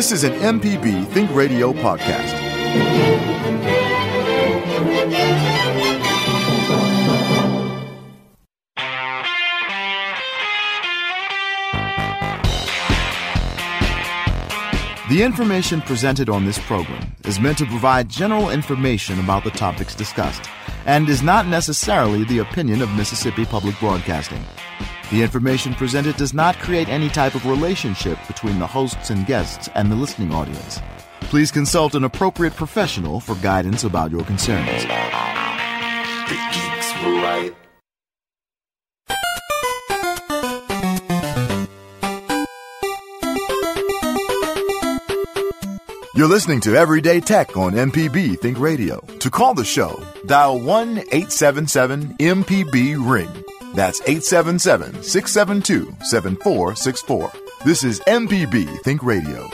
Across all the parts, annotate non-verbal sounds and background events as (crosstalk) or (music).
This is an MPB Think Radio podcast. The information presented on this program is meant to provide general information about the topics discussed and is not necessarily the opinion of Mississippi Public Broadcasting. The information presented does not create any type of relationship between the hosts and guests and the listening audience. Please consult an appropriate professional for guidance about your concerns. The geeks were right. You're listening to Everyday Tech on MPB Think Radio. To call the show, dial 1 877 MPB Ring. That's 877 672 7464. This is MPB Think Radio.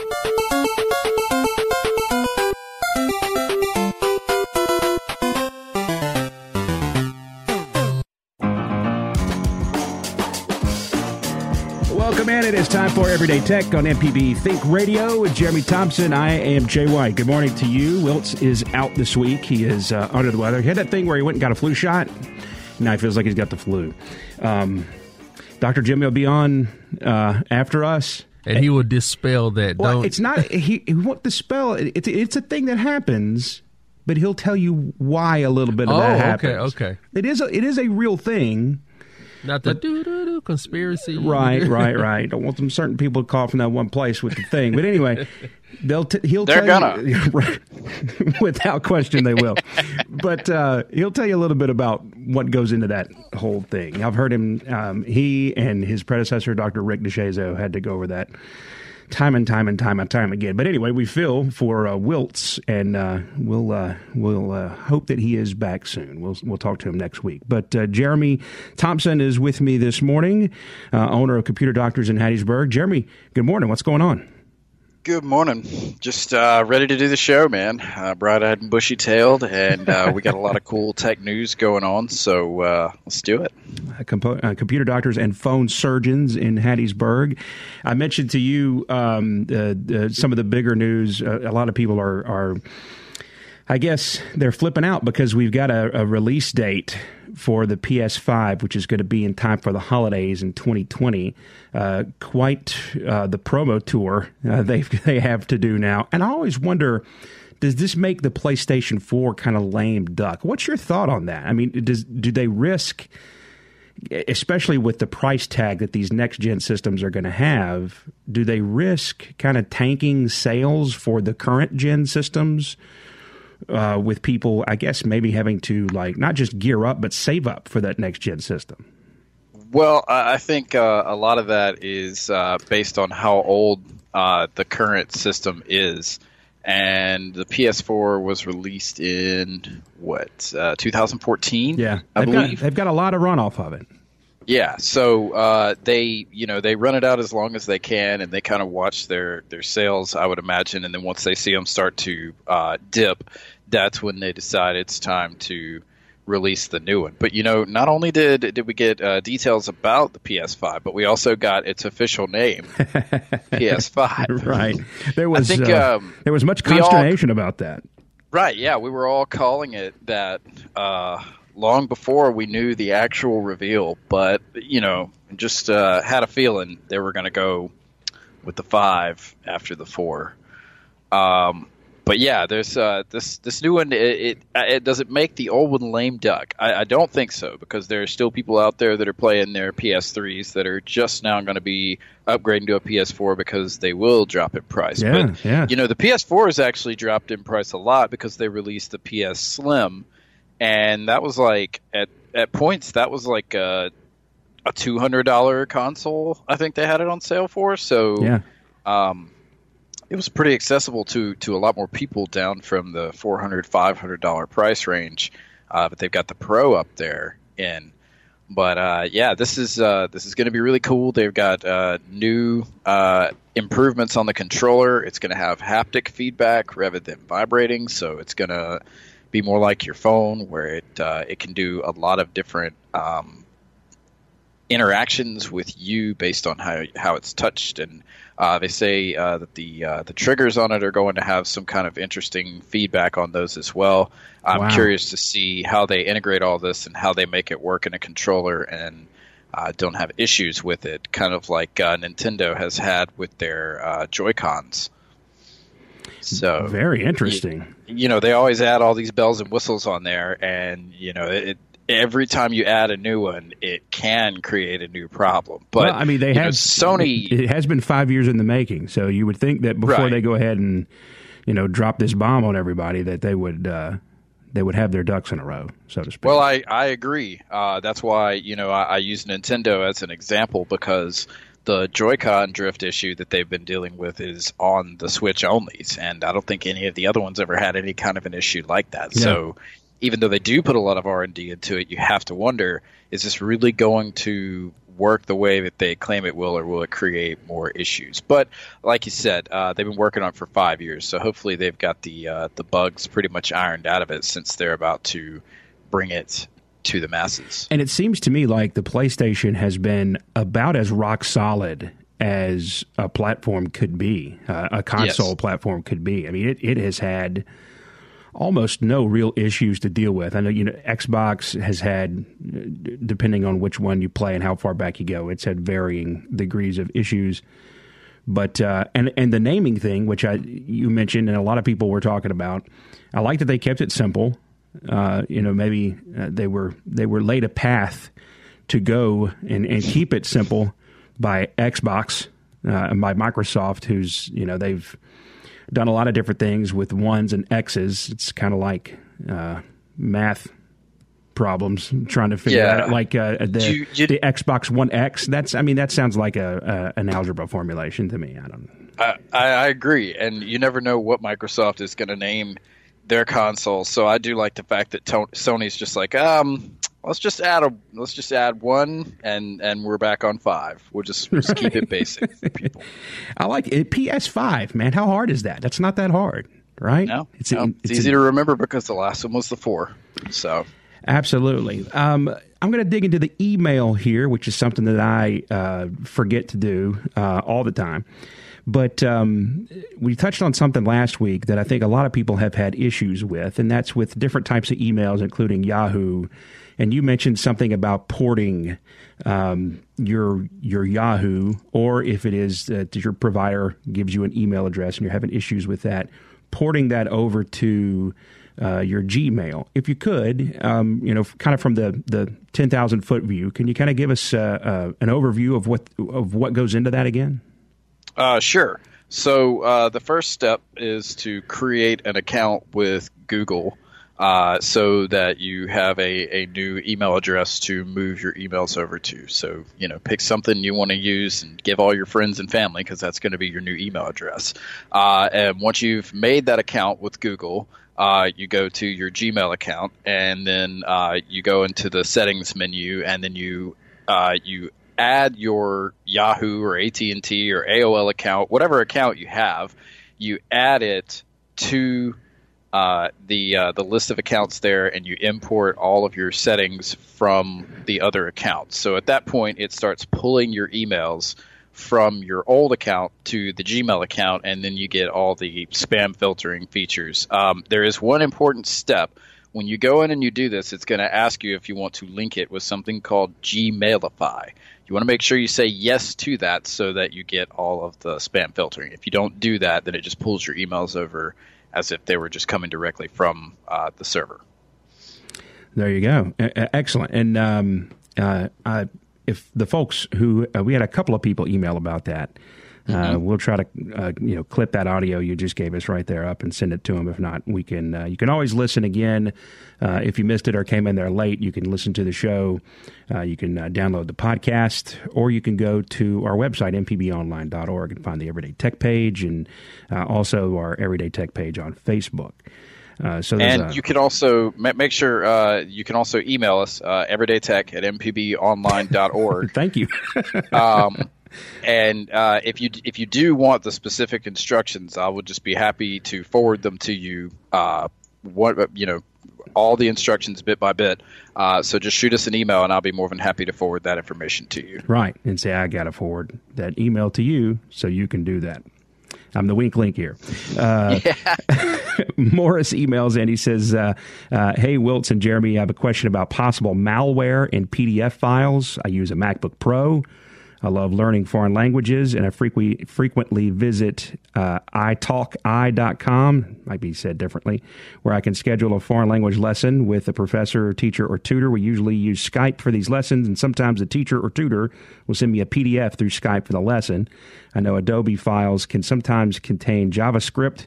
Welcome in. It is time for Everyday Tech on MPB Think Radio with Jeremy Thompson. I am Jay White. Good morning to you. Wiltz is out this week. He is uh, under the weather. He had that thing where he went and got a flu shot. Now he feels like he's got the flu. Um, Dr. Jimmy will be on uh, after us. and he will dispel that. Well, Don't it's not. He, he won't dispel. it. It's it's a thing that happens, but he'll tell you why a little bit of Oh, that happens. okay. Okay. It is a, it is a real thing. Not the doo doo doo conspiracy. Right, right, right. Don't want some certain people to call from that one place with the thing. But anyway, they'll t- he'll They're tell you (laughs) right, (laughs) without question they will. but uh, he'll tell you a little bit about what goes into that whole thing. I've heard him. Um, he and his predecessor, Dr. Rick DeShazo, had to go over that time and time and time and time again. But anyway, we feel for uh, Wiltz, and uh, we'll uh, we'll uh, hope that he is back soon. We'll we'll talk to him next week. But uh, Jeremy Thompson is with me this morning, uh, owner of Computer Doctors in Hattiesburg. Jeremy, good morning. What's going on? Good morning. Just uh, ready to do the show, man. Uh, bright-eyed and bushy-tailed, and uh, we got a lot of cool tech news going on. So uh, let's do it. uh, compo- uh, computer doctors and phone surgeons in Hattiesburg. I mentioned to you um, some of the bigger news. A lot of people are, are, I guess, they're flipping out because we've got a, a release date for the PS5, which is going to be in time for the holidays in 2020. Uh, quite uh, the promo tour uh, (laughs) they they have to do now, and I always wonder. Does this make the PlayStation 4 kind of lame duck? What's your thought on that? I mean, does do they risk especially with the price tag that these next gen systems are going to have, do they risk kind of tanking sales for the current gen systems? Uh, with people, I guess maybe having to like not just gear up but save up for that next gen system. Well, I think uh, a lot of that is uh, based on how old uh, the current system is. And the PS4 was released in what uh, 2014? Yeah, I they've got, believe. they've got a lot of runoff of it. Yeah, so uh, they you know they run it out as long as they can, and they kind of watch their their sales, I would imagine, and then once they see them start to uh, dip, that's when they decide it's time to release the new one. But you know, not only did did we get uh, details about the PS5, but we also got its official name, (laughs) PS5. Right. There was think, uh, um, there was much we all- consternation about that. Right, yeah, we were all calling it that uh, long before we knew the actual reveal, but you know, just uh, had a feeling they were going to go with the five after the four. Um, but yeah, there's uh, this this new one. It, it it does it make the old one lame duck? I, I don't think so because there are still people out there that are playing their PS3s that are just now going to be upgrading to a PS4 because they will drop in price. Yeah, but, yeah. You know, the PS4 has actually dropped in price a lot because they released the PS Slim, and that was like at at points that was like a a two hundred dollar console. I think they had it on sale for. So Yeah. um, it was pretty accessible to to a lot more people down from the 400 500 dollar price range uh, but they've got the pro up there in but uh, yeah this is uh, this is going to be really cool they've got uh, new uh, improvements on the controller it's going to have haptic feedback rather than vibrating so it's going to be more like your phone where it uh, it can do a lot of different um, interactions with you based on how how it's touched, and uh, they say uh, that the uh, the triggers on it are going to have some kind of interesting feedback on those as well. I'm Wow. curious to see how they integrate all this and how they make it work in a controller and uh, don't have issues with it, kind of like uh, Nintendo has had with their uh, Joy Cons. So Very interesting. you know they always add all these bells and whistles on there and you know it every time you add a new one it can create a new problem but well, I mean, they you know, have sony It has been five years in the making, so you would think that before Right. they go ahead and you know drop this bomb on everybody, that they would uh, they would have their ducks in a row, so to speak. well i i agree uh, that's why you know I, I use nintendo as an example because the joy-con drift issue that they've been dealing with is on the switch onlys and i don't think any of the other ones ever had any kind of an issue like that Yeah. so even though they do put a lot of r&d into it you have to wonder is this really going to work the way that they claim it will or will it create more issues but like you said uh, they've been working on it for five years so hopefully they've got the uh, the bugs pretty much ironed out of it since they're about to bring it to the masses And it seems to me like the PlayStation has been about as rock solid as a platform could be, uh, a console Yes. platform could be. I mean, it, it has had almost no real issues to deal with. I know you know Xbox has had, depending on which one you play and how far back you go, it's had varying degrees of issues. But uh, and and the naming thing, which I you mentioned, and a lot of people were talking about, I like that they kept it simple. Uh, you know, maybe uh, they were they were laid a path to go and, and keep it simple by Xbox uh, and by Microsoft, who's you know they've done a lot of different things with ones and X's. It's kind of like uh, math problems trying to figure Yeah. out like uh, the You- you- the Xbox One X. That's I mean that sounds like a, a an algebra formulation to me. I don't. I, I I agree, and you never know what Microsoft is going to name their console. So I do like the fact that Sony's just like, um, let's just add a, let's just add one, and and we're back on five. We'll just, just keep it basic (laughs) people. I like it. PS5, man. How hard is that? That's not that hard, right? No, it's, no, it's, it's easy to remember because the last one was the four. So Absolutely. Um, I'm going to dig into the email here, which is something that I uh, forget to do uh, all the time. But um, we touched on something last week that I think a lot of people have had issues with, and that's with different types of emails, including Yahoo. And you mentioned something about porting um, your your Yahoo, or if it is that your provider gives you an email address and you're having issues with that, porting that over to uh, your Gmail. If you could, um, you know, kind of from the the ten thousand foot view, can you kind of give us uh, uh, an overview of what of what goes into that again? Uh, sure. So uh, the first step is to create an account with Google, uh, so that you have a, a new email address to move your emails over to. So you know, pick something you want to use and give all your friends and family because that's going to be your new email address. Uh, and once you've made that account with Google. Uh, you go to your Gmail account, and then uh, you go into the settings menu, and then you uh, you add your Yahoo or AT and T or AOL account, whatever account you have, you add it to uh, the uh, the list of accounts there, and you import all of your settings from the other accounts. So at that point, it starts pulling your emails from your old account to the Gmail account, and then you get all the spam filtering features. Um, there is one important step. When you go in and you do this, it's going to ask you if you want to link it with something called Gmailify. You want to make sure you say yes to that so that you get all of the spam filtering. If you don't do that, then it just pulls your emails over as if they were just coming directly from uh, the server. There you go. Excellent. And um, uh, I, if the folks who uh, we had a couple of people email about that, uh, we'll try to uh, you know clip that audio you just gave us right there up and send it to them. If not, we can. Uh, you can always listen again uh, if you missed it or came in there late. You can listen to the show. Uh, you can uh, download the podcast, or you can go to our website mpbonline.org and find the Everyday Tech page, and uh, also our Everyday Tech page on Facebook. Uh, so And a- you can also make sure uh, you can also email us uh, everydaytech at mpbonline.org. (laughs) thank you. um, and uh, if you if you do want the specific instructions, I would just be happy to forward them to you. Uh, what you know, all the instructions bit by bit. Uh, so just shoot us an email, and I'll be more than happy to forward that information to you. Right. And say, I got to forward that email to you so you can do that. I'm the wink link here. Uh, (laughs) (laughs) Morris emails and he says, uh, uh, Hey, Wiltz and Jeremy, I have a question about possible malware in PDF files. I use a MacBook Pro. I love learning foreign languages, and I frequently frequently visit uh, italki.com, might be said differently, where I can schedule a foreign language lesson with a professor, or teacher, or tutor. We usually use Skype for these lessons, and sometimes the teacher or tutor will send me a PDF through Skype for the lesson. I know Adobe files can sometimes contain JavaScript.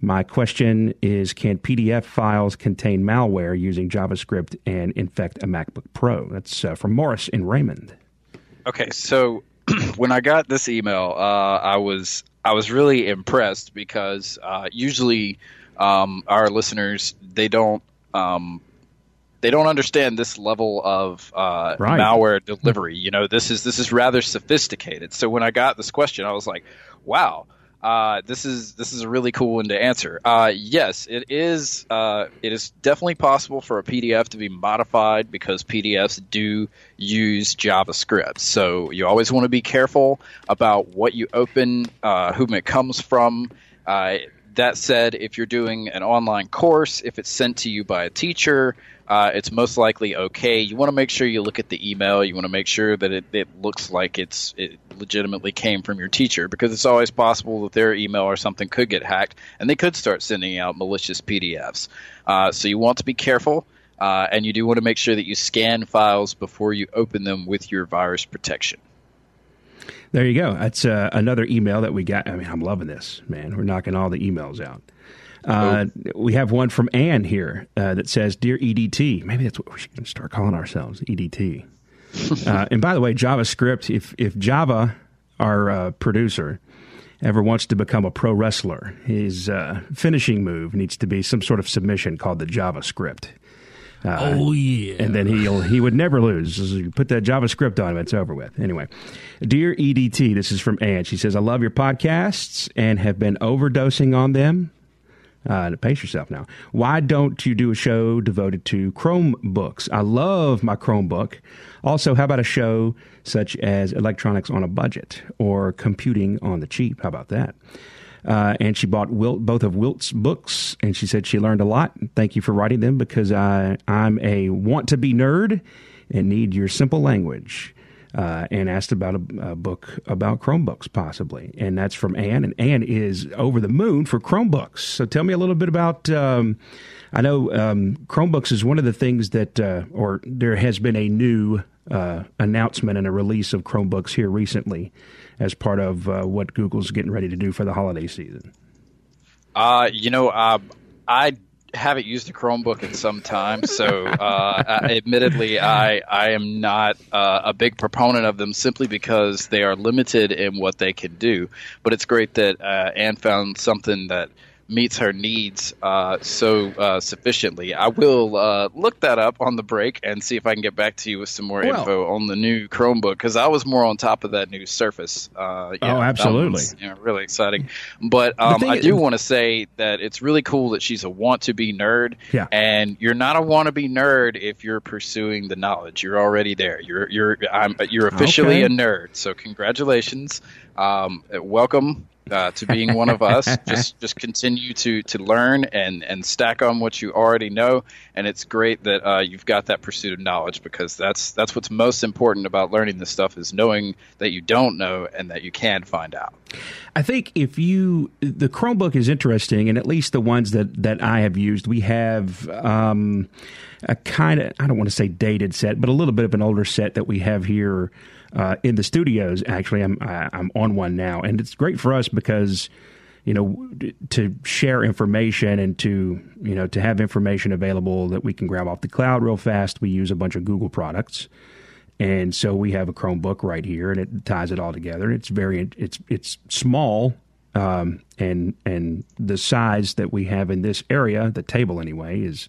My question is Can PDF files contain malware using JavaScript and infect a MacBook Pro? That's uh, from Morris in Raymond. Okay, so (clears throat) when I got this email, uh, I was I was really impressed because uh, usually um, our listeners they don't um, they don't understand this level of uh, Right. malware delivery. You know, this is this is rather sophisticated. So when I got this question, I was like, wow. Uh, this is this is a really cool one to answer. Uh, yes, it is. Uh, it is definitely possible for a PDF to be modified because PDFs do use JavaScript. So you always want to be careful about what you open, uh, whom it comes from. Uh, that said, if you're doing an online course, if it's sent to you by a teacher, uh, it's most likely okay. You want to make sure you look at the email. You want to make sure that it, it looks like it's it legitimately came from your teacher because it's always possible that their email or something could get hacked and they could start sending out malicious PDFs. Uh, so you want to be careful. Uh, and you do want to make sure that you scan files before you open them with your virus protection. There you go. That's uh, another email that we got. I mean, I'm loving this, man. We're knocking all the emails out. Uh, We have one from Anne here uh, that says, "Dear EDT." Maybe that's what we should start calling ourselves, EDT. Uh, and by the way, JavaScript. If if Java, our uh, producer, ever wants to become a pro wrestler, his uh, finishing move needs to be some sort of submission called the JavaScript. oh yeah. and then he'll he would never lose. You Put that JavaScript on him, it's over with. Anyway, dear EDT, this is from Ann. She says, "I love your podcasts and have been overdosing on them." Uh, pace yourself now. Why don't you do a show devoted to Chromebooks? I love my Chromebook. Also, how about a show such as Electronics on a Budget or Computing on the Cheap? How about that? Uh, and she bought Wilt, both of Wilt's books, and she said she learned a lot. Thank you for writing them because I, I'm a want to be nerd and need your simple language. Uh, and asked about a, a book about Chromebooks, possibly. And that's from Anne. And Anne is over the moon for Chromebooks. So tell me a little bit about. Um, I know um, Chromebooks is one of the things that, uh, or there has been a new uh, announcement and a release of Chromebooks here recently as part of uh, what Google's getting ready to do for the holiday season. Uh, you know, uh, I haven't used a Chromebook in some time, so uh, admittedly, I I am not uh, a big proponent of them simply because they are limited in what they can do. But it's great that uh, Anne found something that meets her needs uh, so uh, sufficiently. I will uh, look that up on the break and see if I can get back to you with some more Well- info on the new Chromebook because I was more on top of that new Surface. Uh, yeah, that absolutely. one's, you know, really exciting. But um, I do want to say that it's really cool that she's a want to be nerd. Yeah. And you're not a want to be nerd if you're pursuing the knowledge. You're already there. You're you're I'm, you're officially Okay. a nerd. So congratulations. Um, welcome. Uh, to being one of us, (laughs) just just continue to to learn and and stack on what you already know, and it's great that uh, you've got that pursuit of knowledge because that's that's what's most important about learning this stuff is knowing that you don't know and that you can find out. I think if you the Chromebook is interesting, and at least the ones that that I have used, we have um, a kind of I don't want to say dated set, but a little bit of an older set that we have here uh, in the studios. Actually, I'm I'm on one now, and it's great for us because you know to share information and to you know to have information available that we can grab off the cloud real fast. We use a bunch of Google products. And so we have a Chromebook right here, and it ties it all together. It's very it's it's small, um, and and the size that we have in this area, the table anyway, is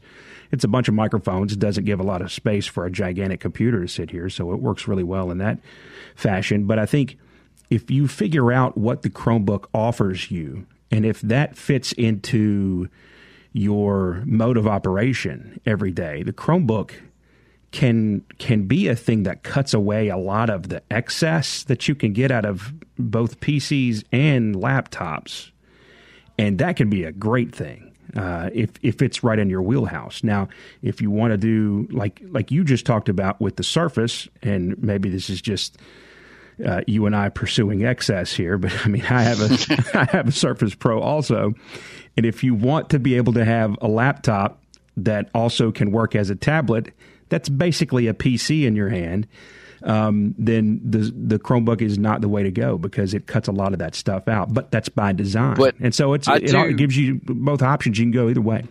it's a bunch of microphones. It doesn't give a lot of space for a gigantic computer to sit here, so it works really well in that fashion. But I think if you figure out what the Chromebook offers you, and if that fits into your mode of operation every day. The Chromebook can can be a thing that cuts away a lot of the excess that you can get out of both PCs and laptops, and that can be a great thing uh, if if it's right in your wheelhouse. Now, if you want to do like like you just talked about with the Surface, and maybe this is just uh, you and I pursuing excess here, but I mean, I have a (laughs) I have a Surface Pro also, and if you want to be able to have a laptop that also can work as a tablet, that's basically a PC in your hand. Um, then the the Chromebook is not the way to go because it cuts a lot of that stuff out. But that's by design, But and so it's it, do- it gives you both options. You can go either way.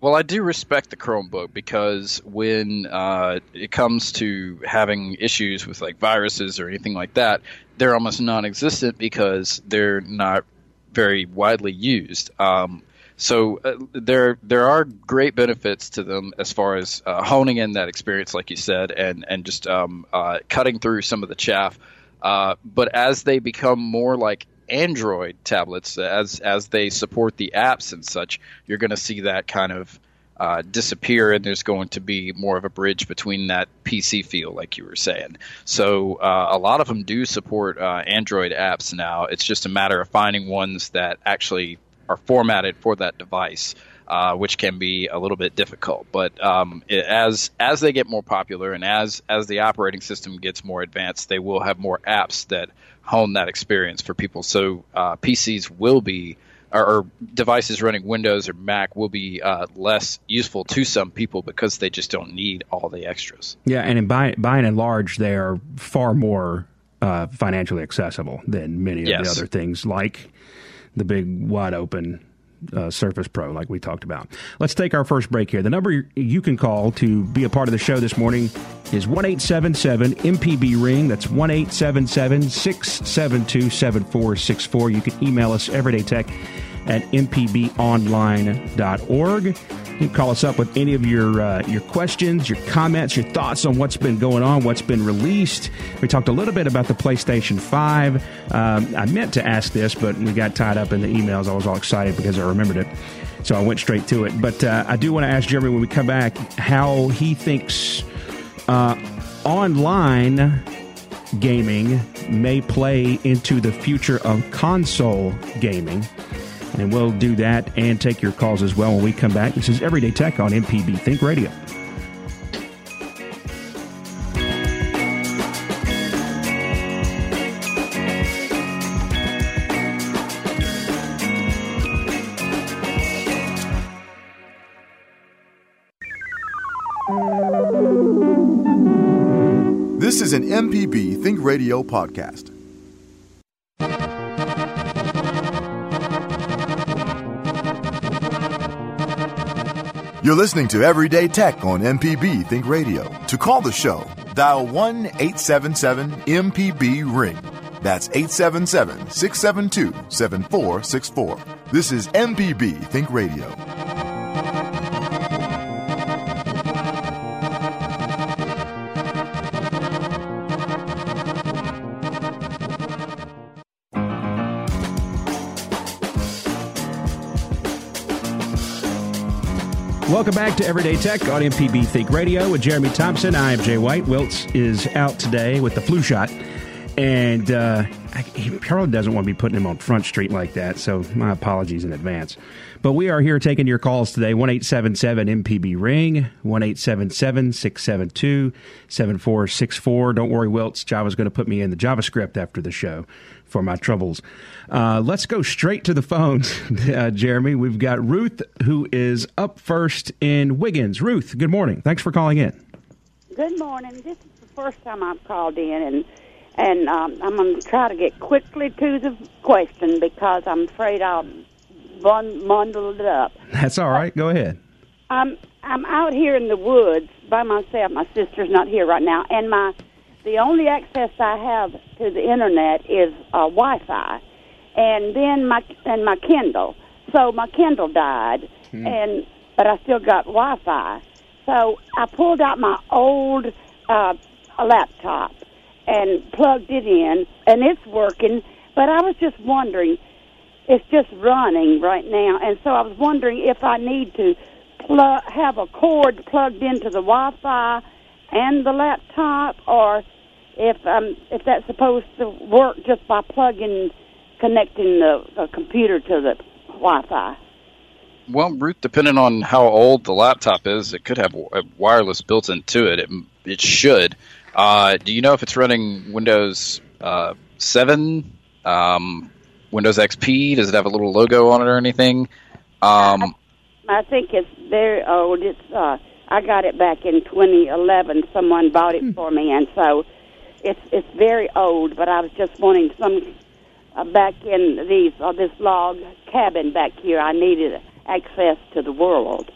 Well, I do respect the Chromebook because when uh, it comes to having issues with like viruses or anything like that, they're almost non-existent because they're not very widely used. Um, so uh, there there are great benefits to them as far as uh, honing in that experience, like you said, and and just um, uh, cutting through some of the chaff. Uh, but as they become more like Android tablets, as as they support the apps and such, you're going to see that kind of uh, disappear, and there's going to be more of a bridge between that PC feel, like you were saying. So uh, a lot of them do support uh, Android apps now. It's just a matter of finding ones that actually are formatted for that device. Uh, which can be a little bit difficult, but um, it, as as they get more popular and as as the operating system gets more advanced, they will have more apps that hone that experience for people. So uh, PCs will be, or, or devices running Windows or Mac will be uh, less useful to some people because they just don't need all the extras. Yeah, and in by, by and large, they are far more uh, financially accessible than many of the other things, like the big wide open uh, Surface Pro, like we talked about. Let's take our first break here. The number you- can call to be a part of the show this morning is one eight seven seven MPB Ring. That's one eight seven seven six seven two seven four six four. You can email us everydaytech at mpbonline.org. You call us up with any of your uh, your questions, your comments, your thoughts on what's been going on, what's been released. We talked a little bit about the PlayStation 5. Um, I meant to ask this, but we got tied up in the emails. I was all excited because I remembered it. So I went straight to it. But uh, I do want to ask Jeremy when we come back how he thinks uh, online gaming may play into the future of console gaming. And we'll do that and take your calls as well when we come back. This is Everyday Tech on MPB Think Radio. This is an MPB Think Radio podcast. You're listening to Everyday Tech on MPB Think Radio. To call the show, dial 1 877 MPB Ring. That's 877 672 7464. This is MPB Think Radio. Welcome back to Everyday Tech on MPB Think Radio with Jeremy Thompson. I am Jay White. Wiltz is out today with the flu shot. And uh, he doesn't want to be putting him on Front Street like that, so my apologies in advance. But we are here taking your calls today 1 877 MPB Ring, 1 877 672 7464. Don't worry, Wiltz. Java's going to put me in the JavaScript after the show for my troubles. Uh, let's go straight to the phones, (laughs) uh, Jeremy. We've got Ruth, who is up first in Wiggins. Ruth, good morning. Thanks for calling in. Good morning. This is the first time I've called in, and and um, I'm going to try to get quickly to the question because I'm afraid I'll bun- bundle it up. That's all right. Go ahead. I'm I'm out here in the woods by myself. My sister's not here right now, and my the only access I have to the internet is uh, Wi-Fi, and then my and my Kindle. So my Kindle died, and but I still got Wi-Fi. So I pulled out my old uh, laptop and plugged it in, and it's working. But I was just wondering, it's just running right now, and so I was wondering if I need to plug have a cord plugged into the Wi-Fi and the laptop, or if um if that's supposed to work just by plugging connecting the, the computer to the Wi-Fi. Well, Ruth, depending on how old the laptop is, it could have wireless built into it. It, it should. Uh, do you know if it's running Windows uh, 7, um, Windows XP? Does it have a little logo on it or anything? Um, I think it's very old. It's uh, I got it back in 2011. Someone bought it for me, and so it's it's very old. But I was just wanting some uh, back in these uh, this log cabin back here. I needed access to the world.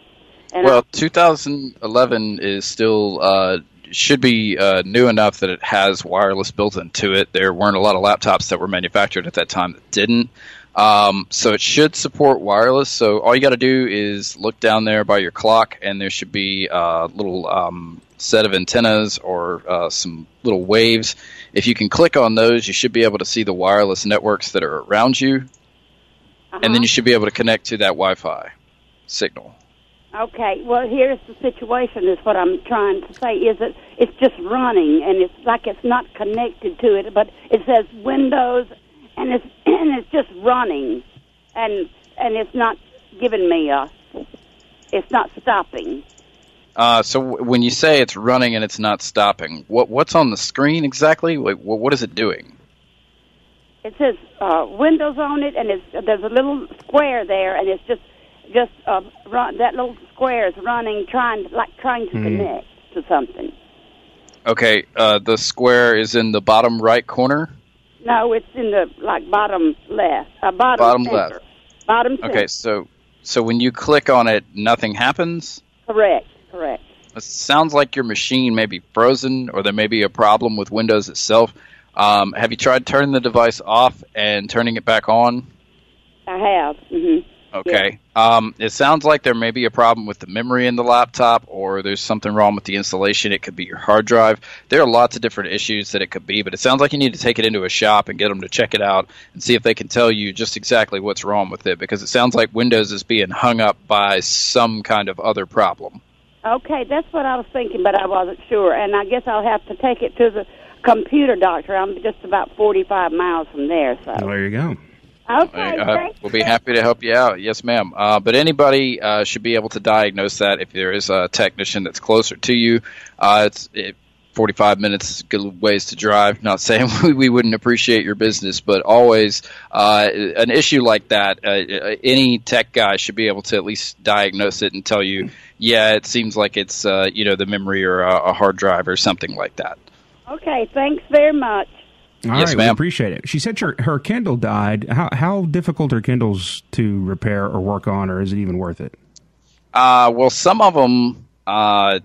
And well, 2011 is still uh, should be uh, new enough that it has wireless built into it. There weren't a lot of laptops that were manufactured at that time that didn't. Um, so it should support wireless. So all you got to do is look down there by your clock, and there should be a little um, set of antennas or uh, some little waves. If you can click on those, you should be able to see the wireless networks that are around you, uh-huh. and then you should be able to connect to that Wi-Fi signal. Okay, well, here's the situation. Is what I'm trying to say is that it's just running, and it's like it's not connected to it, but it says Windows, and it's (clears throat) and it's just running, and and it's not giving me a, it's not stopping. Uh, so w- when you say it's running and it's not stopping, what what's on the screen exactly? Wait, wh- what is it doing? It says uh, Windows on it, and it's there's a little square there, and it's just just uh, run, that little square is running, trying like trying to connect to something. Okay, uh, the square is in the bottom right corner. No, it's in the like bottom left, uh, bottom, Bottom center. left. bottom center. Okay, so so when you click on it, nothing happens. Correct, correct. It sounds like your machine may be frozen, or there may be a problem with Windows itself. Um, have you tried turning the device off and turning it back on? I have. hmm Okay. Um, it sounds like there may be a problem with the memory in the laptop, or there's something wrong with the installation. It could be your hard drive. There are lots of different issues that it could be, but it sounds like you need to take it into a shop and get them to check it out and see if they can tell you just exactly what's wrong with it, because it sounds like Windows is being hung up by some kind of other problem. Okay, that's what I was thinking, but I wasn't sure. And I guess I'll have to take it to the computer doctor. I'm just about 45 miles from there, so. Well, there you go. Okay, Uh, we'll be happy to help you out. Yes, ma'am. Uh, but anybody uh, should be able to diagnose that if there is a technician that's closer to you. Uh, it's it, 45 minutes is good ways to drive. Not saying we, (laughs) we wouldn't appreciate your business, but always uh, an issue like that, uh, any tech guy should be able to at least diagnose it and tell you, yeah, it seems like it's uh, you know the memory or a, a hard drive or something like that. Okay, thanks very much. All right, Yes, we ma'am. appreciate it. She said her, her Kindle died. How how difficult are Kindles to repair or work on, or is it even worth it? Uh, well, some of them. Uh,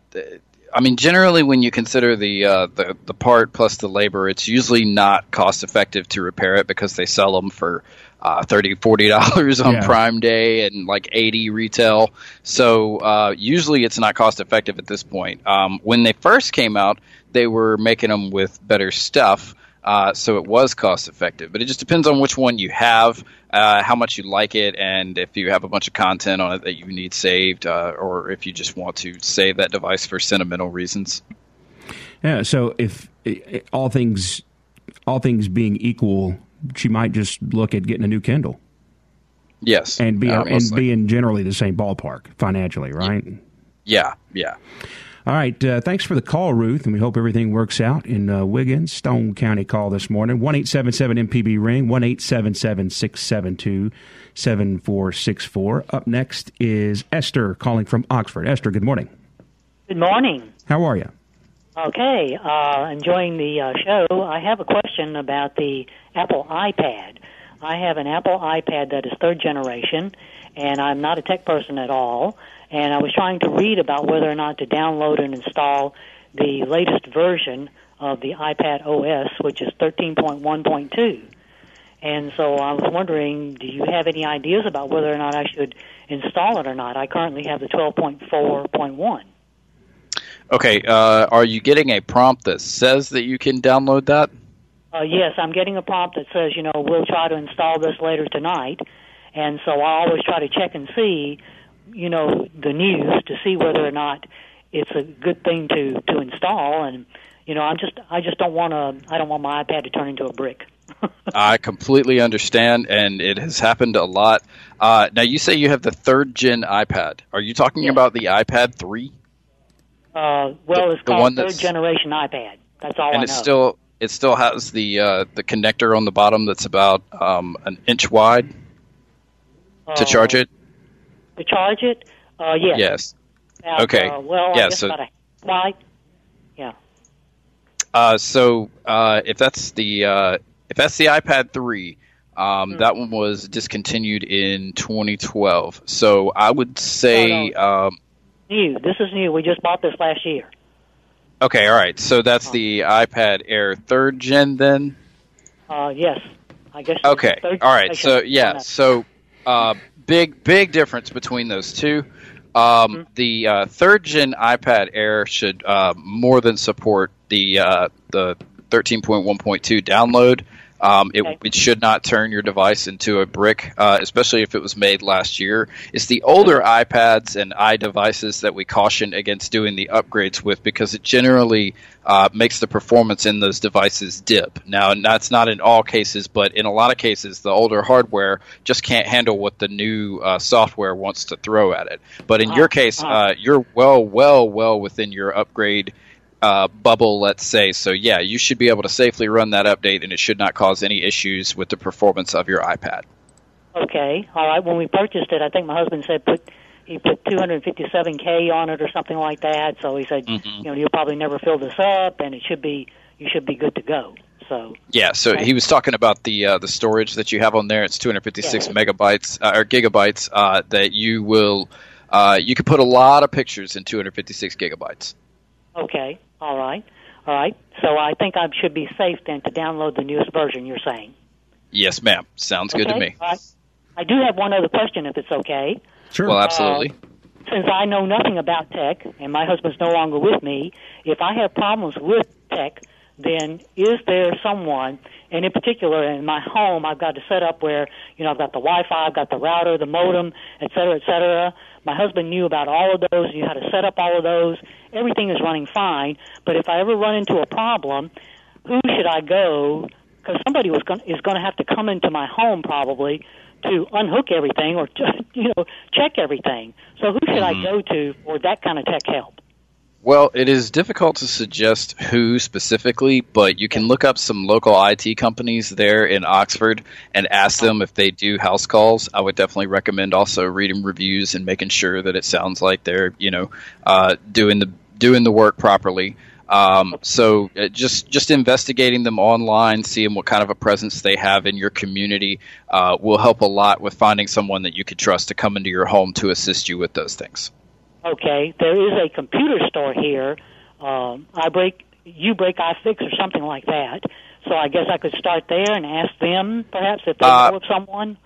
I mean, generally, when you consider the, uh, the the part plus the labor, it's usually not cost effective to repair it because they sell them for uh, 30 40 dollars on Yeah. Prime Day and like eighty retail. So uh, usually, it's not cost effective at this point. Um, when they first came out, they were making them with better stuff. Uh, so it was cost effective, but it just depends on which one you have, uh, how much you like it, and if you have a bunch of content on it that you need saved, uh, or if you just want to save that device for sentimental reasons. Yeah. So if all things all things being equal, she might just look at getting a new Kindle Yes, and be uh, and be in generally the same ballpark financially, right? yeah, yeah. All right. Uh, thanks for the call, Ruth, and we hope everything works out in uh, Wiggins, Stone County call this morning. 1 877 MPB Ring, 1 877 672 7464. Up next is Esther calling from Oxford. Esther, good morning. Good morning. How are you? Okay, uh, enjoying the uh, show. I have a question about the Apple iPad. I have an Apple iPad that is third generation, and I'm not a tech person at all. And I was trying to read about whether or not to download and install the latest version of the iPad OS, which is 13.1.2. And so I was wondering, do you have any ideas about whether or not I should install it or not? I currently have the 12.4.1. Okay, uh, are you getting a prompt that says that you can download that? Uh, yes, I'm getting a prompt that says, you know, we'll try to install this later tonight, and so I always try to check and see, you know, the news to see whether or not it's a good thing to to install. And you know, I'm just I just don't want to I don't want my iPad to turn into a brick. (laughs) I completely understand, and it has happened a lot. Uh, now, you say you have the third gen iPad. Are you talking Yes. about the iPad 3? Uh, well, The- it's the called one third generation iPad. That's all and I it know. still it still has the uh, the connector on the bottom that's about um, an inch wide to Uh, charge it. To charge it? Uh, yes. Yes. About, Okay. Uh, well, Yeah, I guess so- about a wide. Yeah. Uh, so uh, if that's the uh, if that's the iPad 3, um, Hmm. that one was discontinued in 2012. So I would say, um, New. This is new. We just bought this last year. okay, all right. So that's the iPad Air third gen then. Uh, yes. I guess. Okay. All right. So yeah. So uh, big big difference between those two. Um, The uh, third gen iPad Air should uh, more than support the uh, the 13.1.2 download. Um, it, Okay. it should not turn your device into a brick, uh, especially if it was made last year. It's the older iPads and iDevices that we caution against doing the upgrades with because it generally uh, makes the performance in those devices dip. Now, that's not in all cases, but in a lot of cases, the older hardware just can't handle what the new uh, software wants to throw at it. But in your case, uh, you're well, well, well within your upgrade uh, bubble, let's say. So, yeah, you should be able to safely run that update, and it should not cause any issues with the performance of your iPad. Okay. All right. When we purchased it, I think my husband said put he put 257k on it or something like that. So he said, Mm-hmm. you know, you'll probably never fill this up, and it should be you should be good to go. So Yeah, so Okay. he was talking about the uh, the storage that you have on there. It's 256 Yeah. megabytes uh, or gigabytes uh, that you will uh, you can put a lot of pictures in 256 gigabytes. Okay. All right. All right. So I think I should be safe then to download the newest version. You're saying. Yes, ma'am. Sounds good to me. All right. I do have one other question, if it's okay. Sure. Well, absolutely. Uh, since I know nothing about tech and my husband's no longer with me, if I have problems with tech, then is there someone, and in particular in my home, I've got to set up where, you know, I've got the Wi-Fi, I've got the router, the modem, et cetera, et cetera. My husband knew about all of those, knew how to set up all of those. Everything is running fine, but if I ever run into a problem, who should I go? Because somebody was going, is going to have to come into my home probably to unhook everything or (laughs) you know check everything. So who should I mm-hmm. go to for that kind of tech help? Well, it is difficult to suggest who specifically, but you can look up some local IT companies there in Oxford and ask them if they do house calls. I would definitely recommend also reading reviews and making sure that it sounds like they're, you know, uh, doing the doing the work properly. Um, so uh, just just investigating them online, seeing what kind of a presence they have in your community, uh, will help a lot with finding someone that you could trust to come into your home to assist you with those things. Okay, there is a computer store here. Um, I break, you break, I fix, or something like that. So I guess I could start there and ask them perhaps if they Uh, know of someone.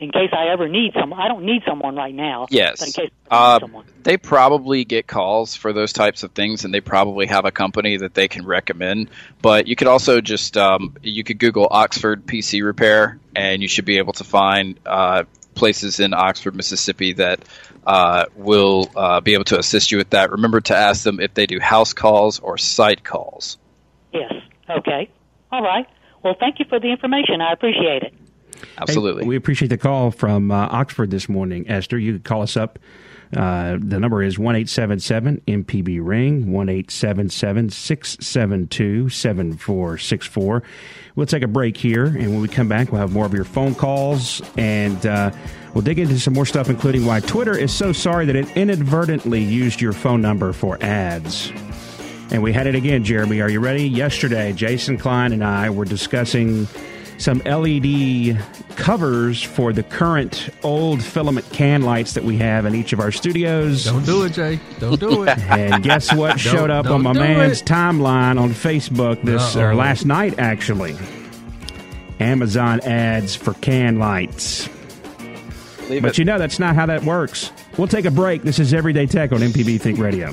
In case I ever need some, I don't need someone right now. Yes. But in case Uh, they probably get calls for those types of things, and they probably have a company that they can recommend. But you could also just um, you could Google Oxford PC repair, and you should be able to find uh, places in Oxford, Mississippi that uh, will uh, be able to assist you with that. Remember to ask them if they do house calls or site calls. Yes. Okay. All right. Well, thank you for the information. I appreciate it. Absolutely. Hey, we appreciate the call from uh, Oxford this morning, Esther. You could call us up. Uh, the number is one eight seven seven MPB ring one eight seven seven six seven two seven four six four. We'll take a break here, and when we come back, we'll have more of your phone calls, and uh, we'll dig into some more stuff, including why Twitter is so sorry that it inadvertently used your phone number for ads. And we had it again, Jeremy. Are you ready? Yesterday, Jason Klein and I were discussing some LED covers for the current old filament can lights that we have in each of our studios. Don't do it, Jay. Don't do it. (laughs) And guess what showed up on don't my man's it. timeline on Facebook this Uh-oh. last night actually? Amazon ads for can lights. Leave But it. you know that's not how that works. We'll take a break. This is Everyday Tech on MPB Think Radio.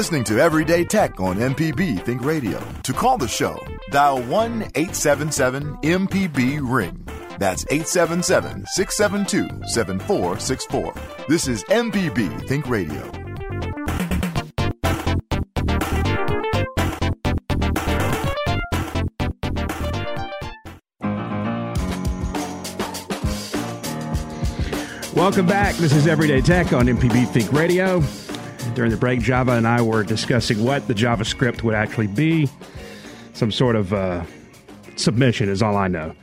Listening to Everyday Tech on MPB Think Radio. To call the show, dial 1 877 MPB Ring. That's 877 672 7464. This is MPB Think Radio. Welcome back. This is Everyday Tech on MPB Think Radio. During the break, Java and I were discussing what the JavaScript would actually be. Some sort of uh, submission is all I know.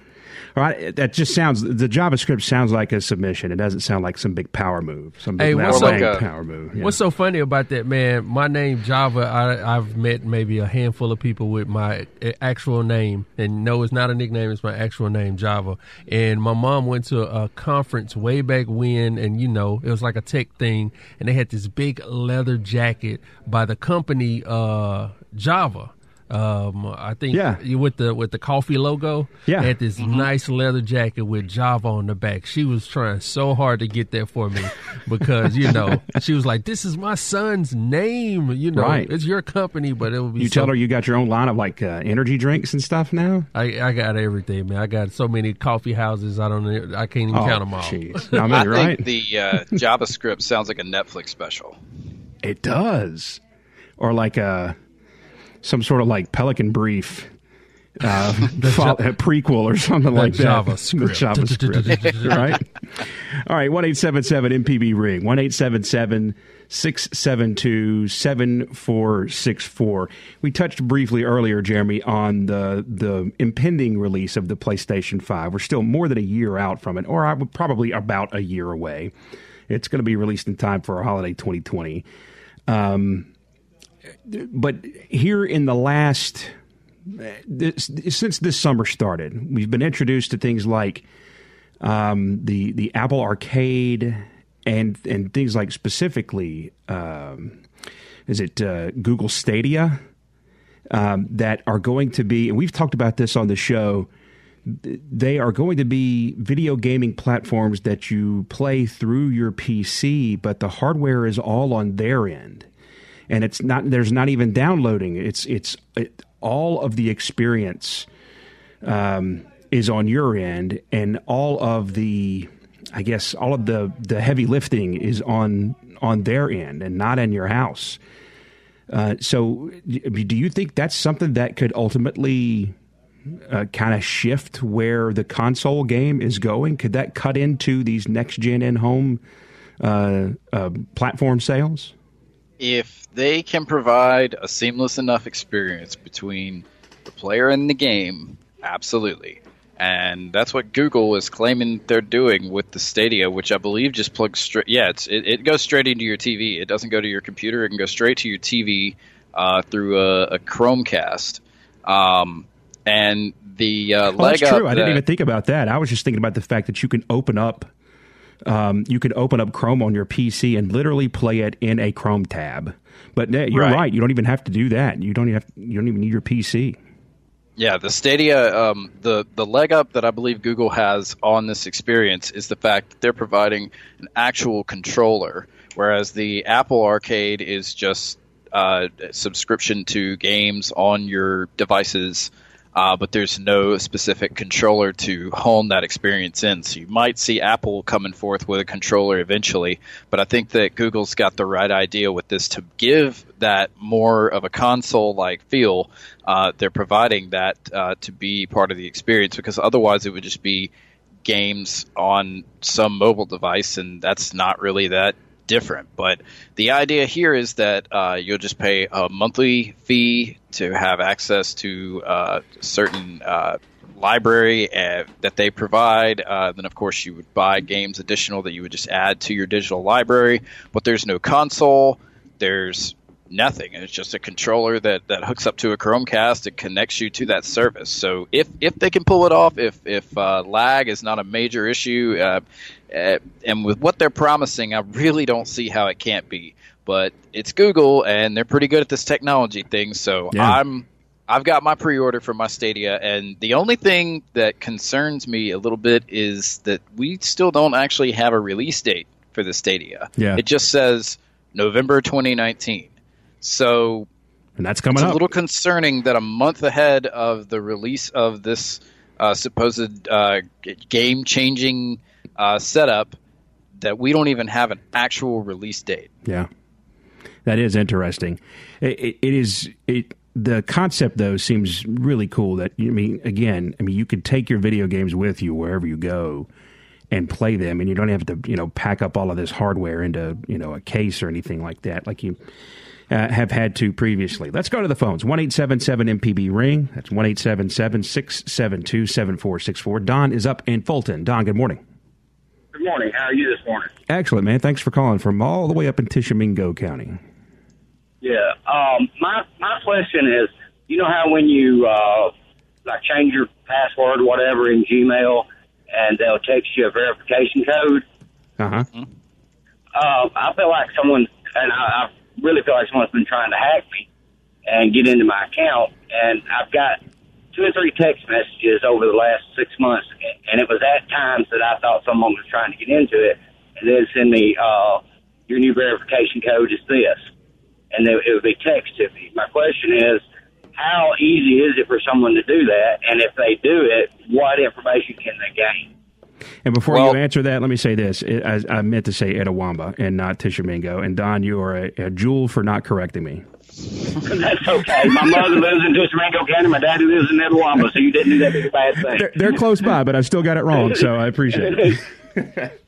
Right, that just sounds. The JavaScript sounds like a submission. It doesn't sound like some big power move. Some big Hey, what's so- power move. yeah. What's so funny about that, man? My name Java. I, I've met maybe a handful of people with my uh, actual name, and no, it's not a nickname. It's my actual name, Java. And my mom went to a conference way back when, and you know, it was like a tech thing, and they had this big leather jacket by the company uh, Java. Um, I think Yeah. you- with the with the coffee logo. Yeah. They had this nice leather jacket with Java on the back. She was trying so hard to get that for me (laughs) because you know she was like, "This is my son's name. You know, Right. it's your company, but it will be." you so- tell her you got your own line of like uh, energy drinks and stuff now. I, I got everything, man. I got so many coffee houses. I don't. e, I can't even Oh, count them all. jeez. (laughs) I mean, I right? think the uh, JavaScript sounds like a Netflix special. It does, or like a some sort of like Pelican Brief. Uh, (laughs) fo- a prequel or something like that. JavaScript. The JavaScript, (laughs) right? All right, one eight seven seven MPB ring one eight seven seven six seven two seven four six four. We touched briefly earlier, Jeremy, on the the impending release of the PlayStation Five. We're still more than a year out from it, or I would probably about a year away. It's going to be released in time for our holiday 2020 but here in the last this, since this summer started, we've been introduced to things like um, the the Apple Arcade and and things like specifically um, is it uh, Google Stadia um, that are going to be, and we've talked about this on the show. They are going to be video gaming platforms that you play through your PC, but the hardware is all on their end and it's not there's not even downloading. It's it's it, all of the experience um, is on your end and all of the i guess all of the the heavy lifting is on on their end and not in your house. Uh, so do you think that's something that could ultimately uh, kind of shift where the console game is going? Could that cut into these next gen in home uh, uh, platform sales if they can provide a seamless enough experience between the player and the game, absolutely. And that's what Google is claiming they're doing with the Stadia, which I believe just plugs straight. Yeah, it's, it, it goes straight into your TV. It doesn't go to your computer. It can go straight to your TV uh, through a, a Chromecast. Um, and the uh, leg that's true. I didn't that- even think about that. I was just thinking about the fact that you can open up, um, you can open up Chrome on your PC and literally play it in a Chrome tab. But yeah, you're Right. right. You don't even have to do that. You don't even have, you don't even need your PC. Yeah, the Stadia, um, the the leg up that I believe Google has on this experience is the fact that they're providing an actual controller, whereas the Apple Arcade is just uh, subscription to games on your devices, uh, but there's no specific controller to hone that experience in. So you might see Apple coming forth with a controller eventually, but I think that Google's got the right idea with this to give that more of a console-like feel. Uh, they're providing that uh, to be part of the experience because otherwise it would just be games on some mobile device, and that's not really that different. But the idea here is that uh, you'll just pay a monthly fee to have access to uh, certain uh, library uh, that they provide. Uh, then, of course, you would buy games additional that you would just add to your digital library. But there's no console. There's nothing. It's just a controller that, that hooks up to a Chromecast and connects you to that service. So if if they can pull it off, if if uh, lag is not a major issue, uh, uh, and with what they're promising, I really don't see how it can't be. But it's Google, and they're pretty good at this technology thing. So Yeah. I'm I've got my pre-order for my Stadia, and the only thing that concerns me a little bit is that we still don't actually have a release date for the Stadia. Yeah. It just says November 2019. So and that's coming it's up. a little concerning that a month ahead of the release of this uh, supposed uh, game changing uh, setup, that we don't even have an actual release date. Yeah, that is interesting. It, it, it is it. The concept though seems really cool. That I mean, again, I mean, you could take your video games with you wherever you go and play them, and you don't have to you know pack up all of this hardware into you know a case or anything like that, like you. Uh, have had to previously. Let's go to the phones. One eight seven seven MPB ring. That's one eight seven seven six seven two seven four six four. Don is up in Fulton. Don, good morning. Good morning. How are you this morning? Excellent, man. Thanks for calling from all the way up in Tishomingo County. Yeah. Um, my my question is, you know how when you uh, like change your password, whatever, in Gmail, and they'll text you a verification code. Uh huh. Uh, I feel like someone, and I, I really feel like someone's been trying to hack me and get into my account. And I've got two or three text messages over the last six months, and it was at times that I thought someone was trying to get into it, and then send me, uh, your new verification code is this, and they, it would be text to me. My question is, how easy is it for someone to do that? And if they do it, what information can they gain? And before Well- you answer that, let me say this. It, I, I meant to say Itawamba and not Tishomingo. And Don, you are a, a jewel for not correcting me. (laughs) That's okay. My mother lives in Tishomingo County. My daddy lives in Itawamba, so you didn't do that big bad thing. They're, they're close by, but I still got it wrong, so I appreciate it. (laughs)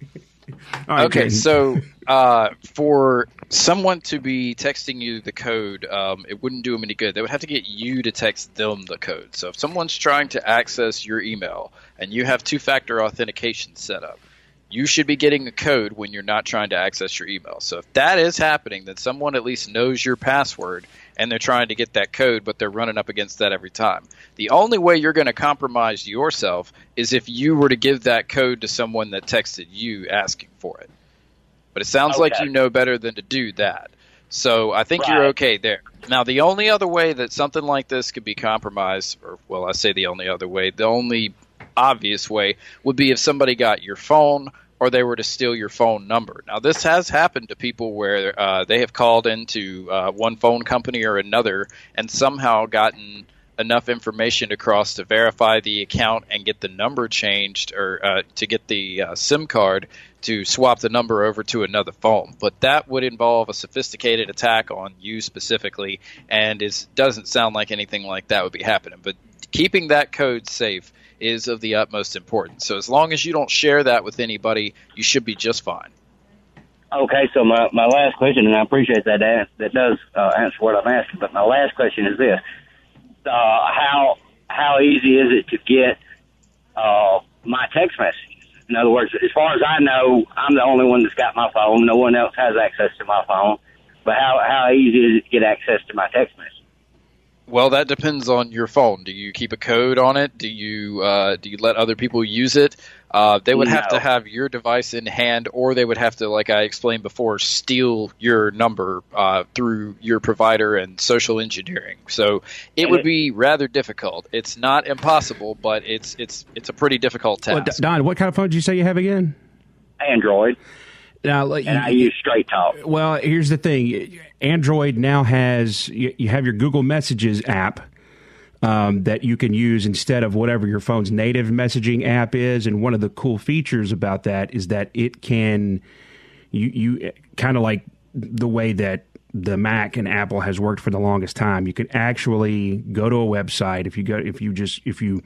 All right, Okay, Jaden. so uh, for someone to be texting you the code, um, it wouldn't do them any good. They would have to get you to text them the code. So if someone's trying to access your email and you have two-factor authentication set up, you should be getting a code when you're not trying to access your email. So if that is happening, then someone at least knows your password and they're trying to get that code, but they're running up against that every time. The only way you're going to compromise yourself is if you were to give that code to someone that texted you asking for it. But it sounds like you know better than to do that. So I think you're okay there. Now, the only other way that something like this could be compromised, or well, I say the only other way, the only obvious way would be if somebody got your phone or they were to steal your phone number. Now, this has happened to people where uh, they have called into uh, one phone company or another and somehow gotten enough information across to verify the account and get the number changed or uh, to get the uh, SIM card to swap the number over to another phone. But that would involve a sophisticated attack on you specifically, and it doesn't sound like anything like that would be happening. But keeping that code safe is of the utmost importance. So as long as you don't share that with anybody, you should be just fine. Okay, so my, my last question, and I appreciate that an- that does uh, answer what I'm asking, but my last question is this: uh, how how easy is it to get uh, my text messages? In other words, as far as I know, I'm the only one that's got my phone. No one else has access to my phone. But how how easy is it to get access to my text message? Well, that depends on your phone. Do you keep a code on it? Do you uh, do you let other people use it? Uh, they would have to have your device in hand, or they would have to, like I explained before, steal your number uh, through your provider and social engineering. So it And would it- be rather difficult. It's not impossible, but it's it's it's a pretty difficult task. D- Don, what kind of phone did you say you have again? Android, Now, like, and I use Straight Talk. Well, here's the thing. Android now has you, you have your Google Messages app um, that you can use instead of whatever your phone's native messaging app is. And one of the cool features about that is that it can you you kind of like the way that the Mac and Apple has worked for the longest time. You can actually go to a website if you go if you just if you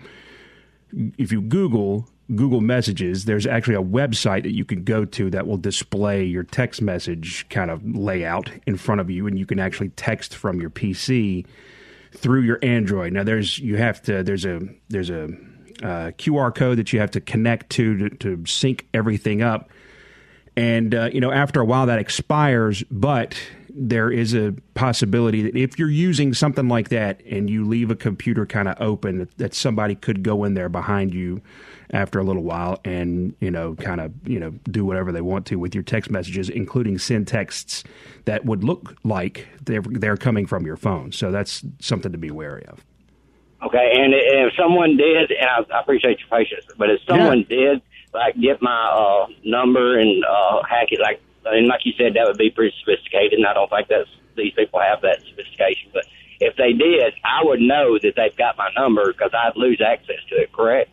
if you Google Google Messages, there's actually a website that you can go to that will display your text message kind of layout in front of you, and you can actually text from your PC through your Android. Now, there's you have to there's a there's a uh, QR code that you have to connect to, to to sync everything up, and uh, you know after a while that expires, but there is a possibility that if you're using something like that and you leave a computer kind of open, that, that somebody could go in there behind you after a little while and you know kind of you know do whatever they want to with your text messages including send texts that would look like they're they're coming from your phone so that's something to be wary of Okay, and if someone did, and I, I appreciate your patience, but if someone did like get my uh, number and uh, hack it, like and like you said, that would be pretty sophisticated, and I don't think that's these people have that sophistication. But if they did, I would know that they've got my number because I'd lose access to it. Correct?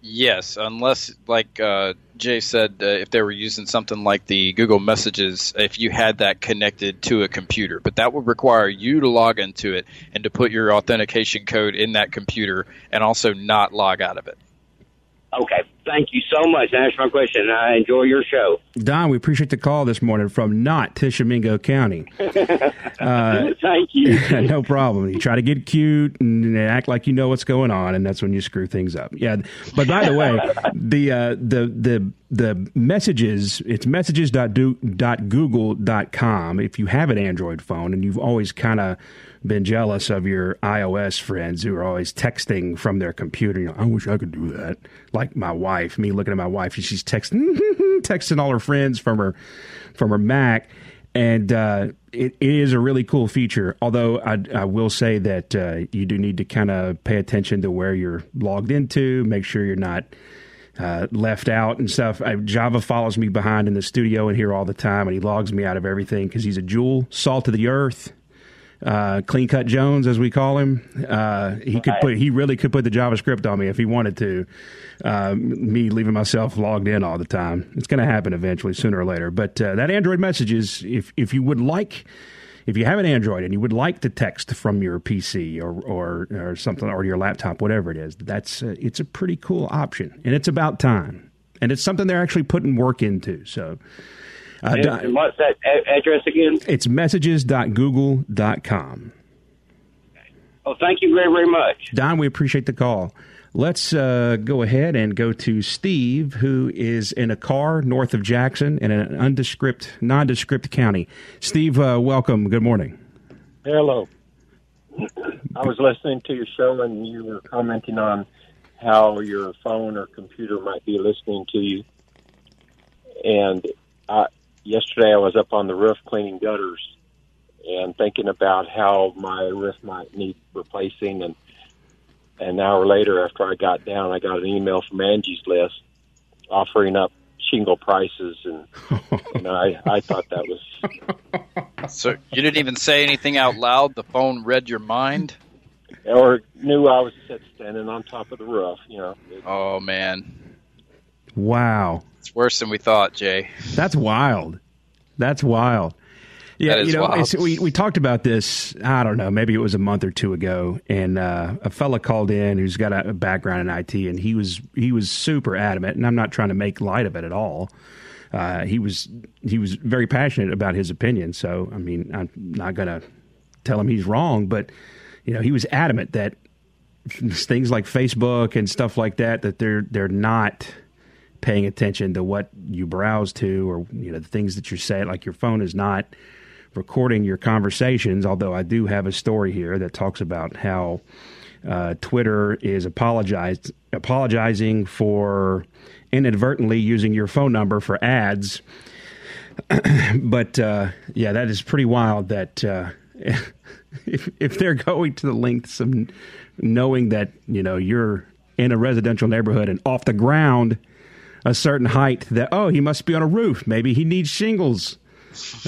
Yes, unless, like uh, Jay said, uh, if they were using something like the Google Messages, if you had that connected to a computer, but that would require you to log into it and to put your authentication code in that computer and also not log out of it. Okay, thank you so much. That answers my question. I enjoy your show. don we appreciate the call this morning from not tishomingo county (laughs) uh, Thank you. (laughs) no problem. You try to get cute and act like you know what's going on, and that's when you screw things up. Yeah. But by the way, (laughs) the uh, the the the messages it's messages.google.com. If you have an Android phone and you've always kind of been jealous of your iOS friends who are always texting from their computer. You know, I wish I could do that. Like my wife, me looking at my wife, she's texting, (laughs) texting all her friends from her, from her Mac, and uh, it, it is a really cool feature. Although I, I will say that uh, you do need to kind of pay attention to where you're logged into, make sure you're not. Uh, left out and stuff. I, Java follows me behind in the studio and here all the time, and he logs me out of everything because he's a jewel, salt of the earth uh, clean cut Jones, as we call him. Uh, he could put he really could put the JavaScript on me if he wanted to. Uh, me leaving myself logged in all the time. It's going to happen eventually, sooner or later. But uh, that Android messages, if if you would like. If you have an Android and you would like to text from your PC or, or, or something or your laptop, whatever it is, that's uh, it's a pretty cool option, and it's about time, and it's something they're actually putting work into. So, uh, And- and what's that address again? it's messages.google.com. Oh, thank you very, very much. Don, we appreciate the call. Let's uh, go ahead and go to Steve, who is in a car north of Jackson in an undescript, nondescript county. Steve, uh, welcome. Good morning. Hello. I was listening to your show and you were commenting on how your phone or computer might be listening to you. And uh, yesterday I was up on the roof cleaning gutters and thinking about how my roof might need replacing. And an hour later, after I got down, I got an email from Angie's List offering up shingle prices, and (laughs) you know, I I thought that was So you didn't even say anything out loud. The phone read your mind. or knew I was standing on top of the roof. You know, Oh man, Wow. it's worse than we thought, Jay. That's wild. That's wild. Yeah, you know, we we talked about this. I don't know, maybe it was a month or two ago, and uh, a fella called in who's got a, a background in IT, and he was he was super adamant, and I'm not trying to make light of it at all. Uh, he was he was very passionate about his opinion. So I mean, I'm not gonna tell him he's wrong, but you know, he was adamant that (laughs) things like Facebook and stuff like that that they're they're not paying attention to what you browse to or you know the things that you're saying like your phone is not recording your conversations although I do have a story here that talks about how uh, Twitter is apologized apologizing for inadvertently using your phone number for ads. (clears throat) But uh, yeah that is pretty wild that uh, (laughs) if, if they're going to the lengths of knowing that you know you're in a residential neighborhood and off the ground a certain height that oh he must be on a roof. Maybe he needs shingles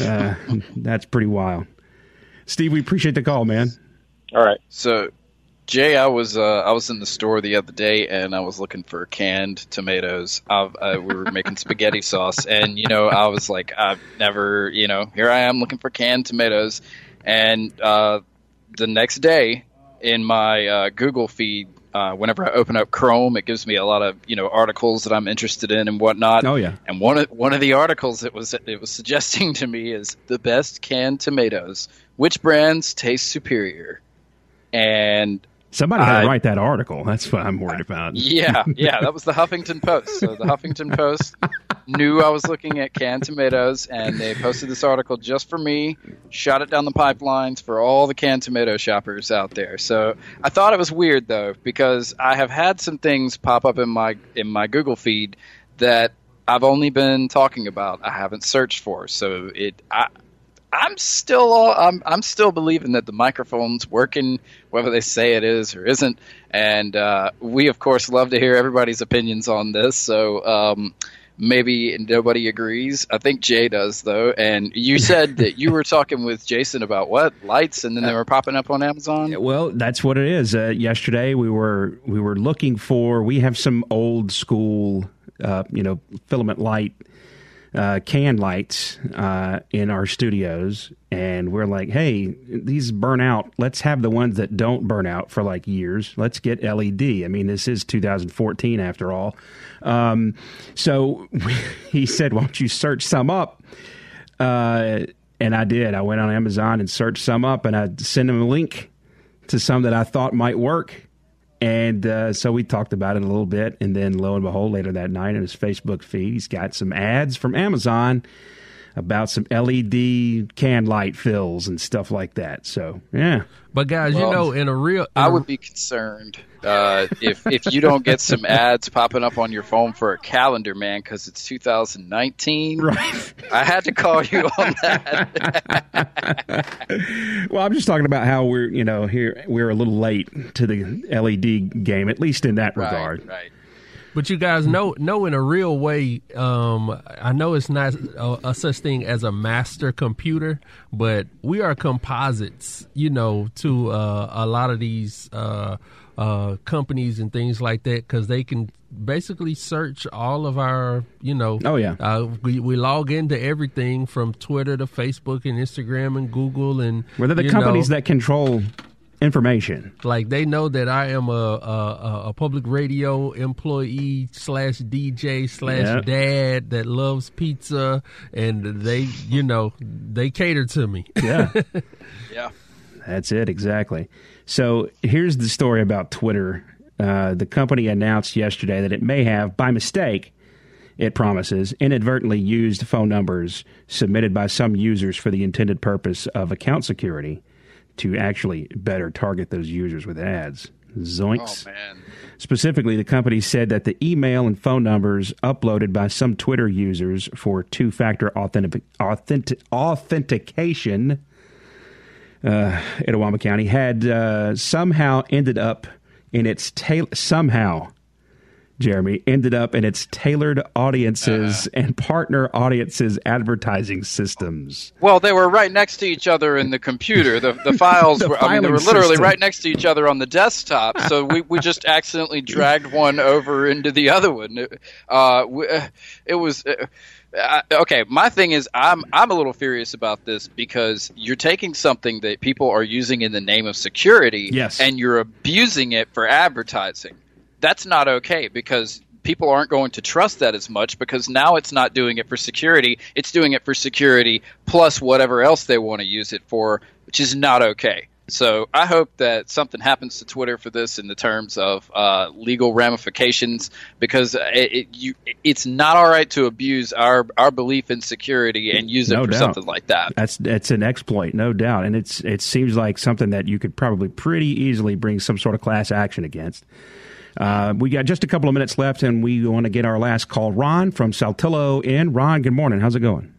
uh, that's pretty wild steve we appreciate the call man all right. So, Jay, I was uh, I was in the store the other day and I was looking for canned tomatoes. I, I, we were making spaghetti (laughs) sauce, and you know I was like, I've never, you know, here I am looking for canned tomatoes, and uh, the next day in my uh, Google feed. Uh, whenever I open up Chrome, it gives me a lot of you know articles that I'm interested in and whatnot. Oh, yeah. And one of one of the articles it was it was suggesting (laughs) to me is the best canned tomatoes. Which brands taste superior? And somebody had to write that article that's what i'm worried about yeah, (laughs) yeah, that was the Huffington Post. So the Huffington Post, knew I was looking at canned tomatoes, and they posted this article just for me. Shot it down the pipelines for all the canned tomato shoppers out there. So I thought it was weird though, because I have had some things pop up in my in my Google feed that I've only been talking about. I haven't searched for. So it I I'm still I'm I'm still believing that the microphone's working, whether they say it is or isn't. And uh, we of course love to hear everybody's opinions on this. So um, maybe nobody agrees. I think Jay does though. And you (laughs) said that you were talking with Jason about what lights, and then they were popping up on Amazon. Well, that's what it is. Uh, yesterday we were we were looking for. We have some old school, uh, you know, filament light uh, can lights uh, in our studios, and we're like, hey, these burn out. Let's have the ones that don't burn out for like years. Let's get LED. I mean, this is 2014 after all. Um, so (laughs) he said, why don't you search some up? Uh, and I did. I went on Amazon and searched some up, and I sent him a link to some that I thought might work and uh, so we talked about it a little bit. And then lo and behold, later that night in his Facebook feed, he's got some ads from Amazon about some LED can light fills and stuff like that. So, yeah. But guys, well, you know, in a real, in I would be concerned uh, if if you don't get some (laughs) ads popping up on your phone for a calendar, man, because it's 2019. Right. I had to call you on that. (laughs) well, I'm just talking about how we're, you know, here we're a little late to the LED game, at least in that right, regard. Right. But you guys know know in a real way. Um, I know it's not a, a, such thing as a master computer, but we are composites. You know, to uh, a lot of these uh, uh, companies and things like that because they can basically search all of our. You know, oh yeah, uh, we we log into everything from Twitter to Facebook and Instagram and Google and. Whether the companies know, that control information. Like they know that I am a a, a public radio employee slash DJ slash yep. dad that loves pizza, and they you know they cater to me. Yeah, (laughs) yeah, that's it exactly. So here's the story about Twitter. Uh, the company announced yesterday that it may have, by mistake, it promises, inadvertently used phone numbers submitted by some users for the intended purpose of account security to actually better target those users with ads. Zoinks. Oh, man. Specifically, the company said that the email and phone numbers uploaded by some Twitter users for two factor authentic, authentic, authentication uh, in Itawamba County had uh, somehow ended up in its tail. Somehow Jeremy, ended up in its tailored audiences uh, and partner audiences advertising systems. Well, they were right next to each other in the computer. The, the (laughs) files the were, I mean, they were literally system. right next to each other on the desktop. So we, we just accidentally dragged one over into the other one. Uh, uh, it was. Uh, uh, okay, my thing is I'm I'm a little furious about this because you're taking something that people are using in the name of security yes. and you're abusing it for advertising that's not okay because people aren't going to trust that as much because now it's not doing it for security. It's doing it for security plus whatever else they want to use it for, which is not okay. So I hope that something happens to Twitter for this in the terms of uh, legal ramifications because it, it, you, it's not all right to abuse our, our belief in security and use it no for doubt. something like that. That's that's an exploit, no doubt, and it's it seems like something that you could probably pretty easily bring some sort of class action against. Uh, we got just a couple of minutes left, and we want to get our last call. Ron from Saltillo in. Ron, good morning. How's it going?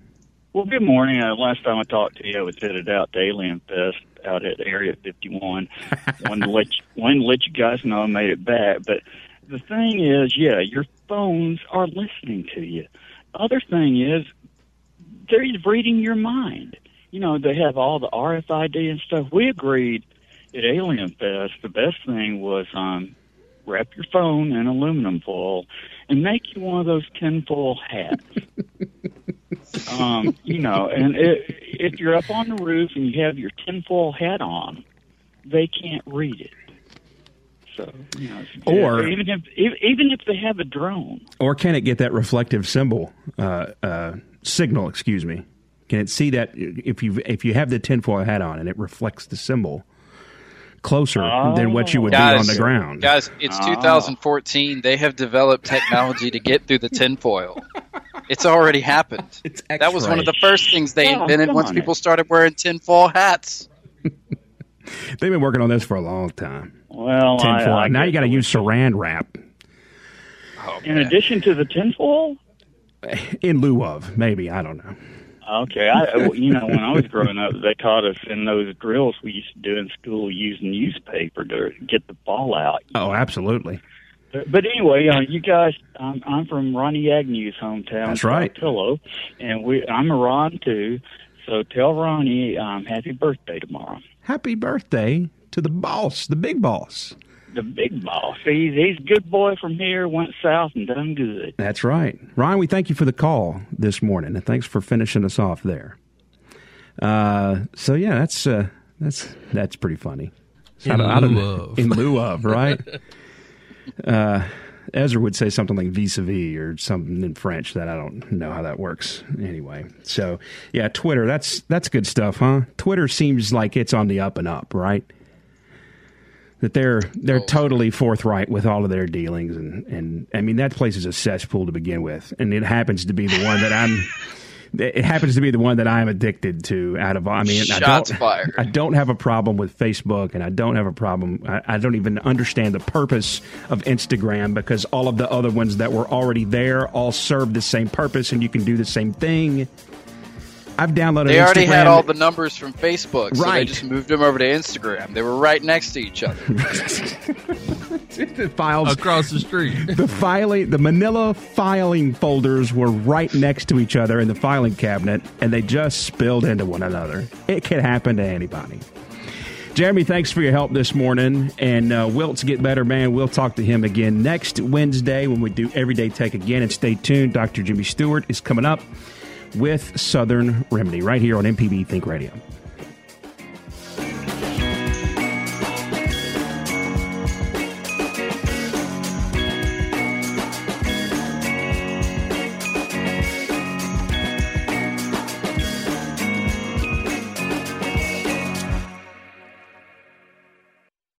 Well, good morning. Uh, last time I talked to you, I was headed out to Alien Fest out at Area 51. (laughs) wanted, to let you, wanted to let you guys know I made it back. But the thing is, yeah, your phones are listening to you. Other thing is, they're reading your mind. You know, they have all the RFID and stuff. We agreed at Alien Fest the best thing was um, wrap your phone in aluminum foil and make you one of those tinfoil hats. (laughs) um, you know, and it, if you're up on the roof and you have your tinfoil hat on, they can't read it. So, you know, or even if even if they have a drone, or can it get that reflective symbol uh, uh, signal? Excuse me. Can it see that if you if you have the tinfoil hat on and it reflects the symbol? Closer oh. than what you would guys, be on the ground. Guys, it's oh. 2014. They have developed technology to get through the tinfoil. It's already happened. It's that was one of the first things they Oh, invented once on people started wearing tinfoil hats. (laughs) They've been working on this for a long time. Well, I, Tinfoil. I now you got to use saran wrap Oh, In man. addition to the tinfoil. in lieu of maybe I don't know. Okay, I you know when I was growing up, they taught us in those drills we used to do in school using newspaper to get the ball out. Oh, absolutely. But, but anyway, uh, you guys, I'm, I'm from Ronnie Agnew's hometown, That's right. Pillow, and we I'm a Ron too. So tell Ronnie um, happy birthday tomorrow. Happy birthday to the boss, the big boss. The big boss. He's he's a good boy from here. Went south and done good. That's right. Ryan, we thank you for the call this morning, and thanks for finishing us off there. Uh, so yeah, that's uh, that's that's pretty funny. In I don't- I don't- lieu of. in lieu (laughs) of, right? uh, Ezra would say something like vis-a-vis or something in French that I don't know how that works. Anyway, so yeah, Twitter. That's that's good stuff, huh? Twitter seems like it's on the up and up, right? That they're they're oh. totally forthright with all of their dealings, and and I mean that place is a cesspool to begin with, and it happens to be the one that I'm. (laughs) It happens to be the one that I'm addicted to. Out of, I mean, I don't, fired. I don't have a problem with Facebook, and I don't have a problem. I, I don't even understand the purpose of Instagram because all of the other ones that were already there all serve the same purpose, and you can do the same thing. I've downloaded. They already had all the numbers from Facebook, so they just moved them over to Instagram. They were right next to each other. (laughs) (laughs) the files across the street. (laughs) the filing the manila filing folders were right next to each other in the filing cabinet and they just spilled into one another it can happen to anybody jeremy thanks for your help this morning and uh, Wiltz get better man we'll talk to him again next wednesday when we do everyday tech again and stay tuned dr jimmy stewart is coming up with southern remedy right here on mpb think radio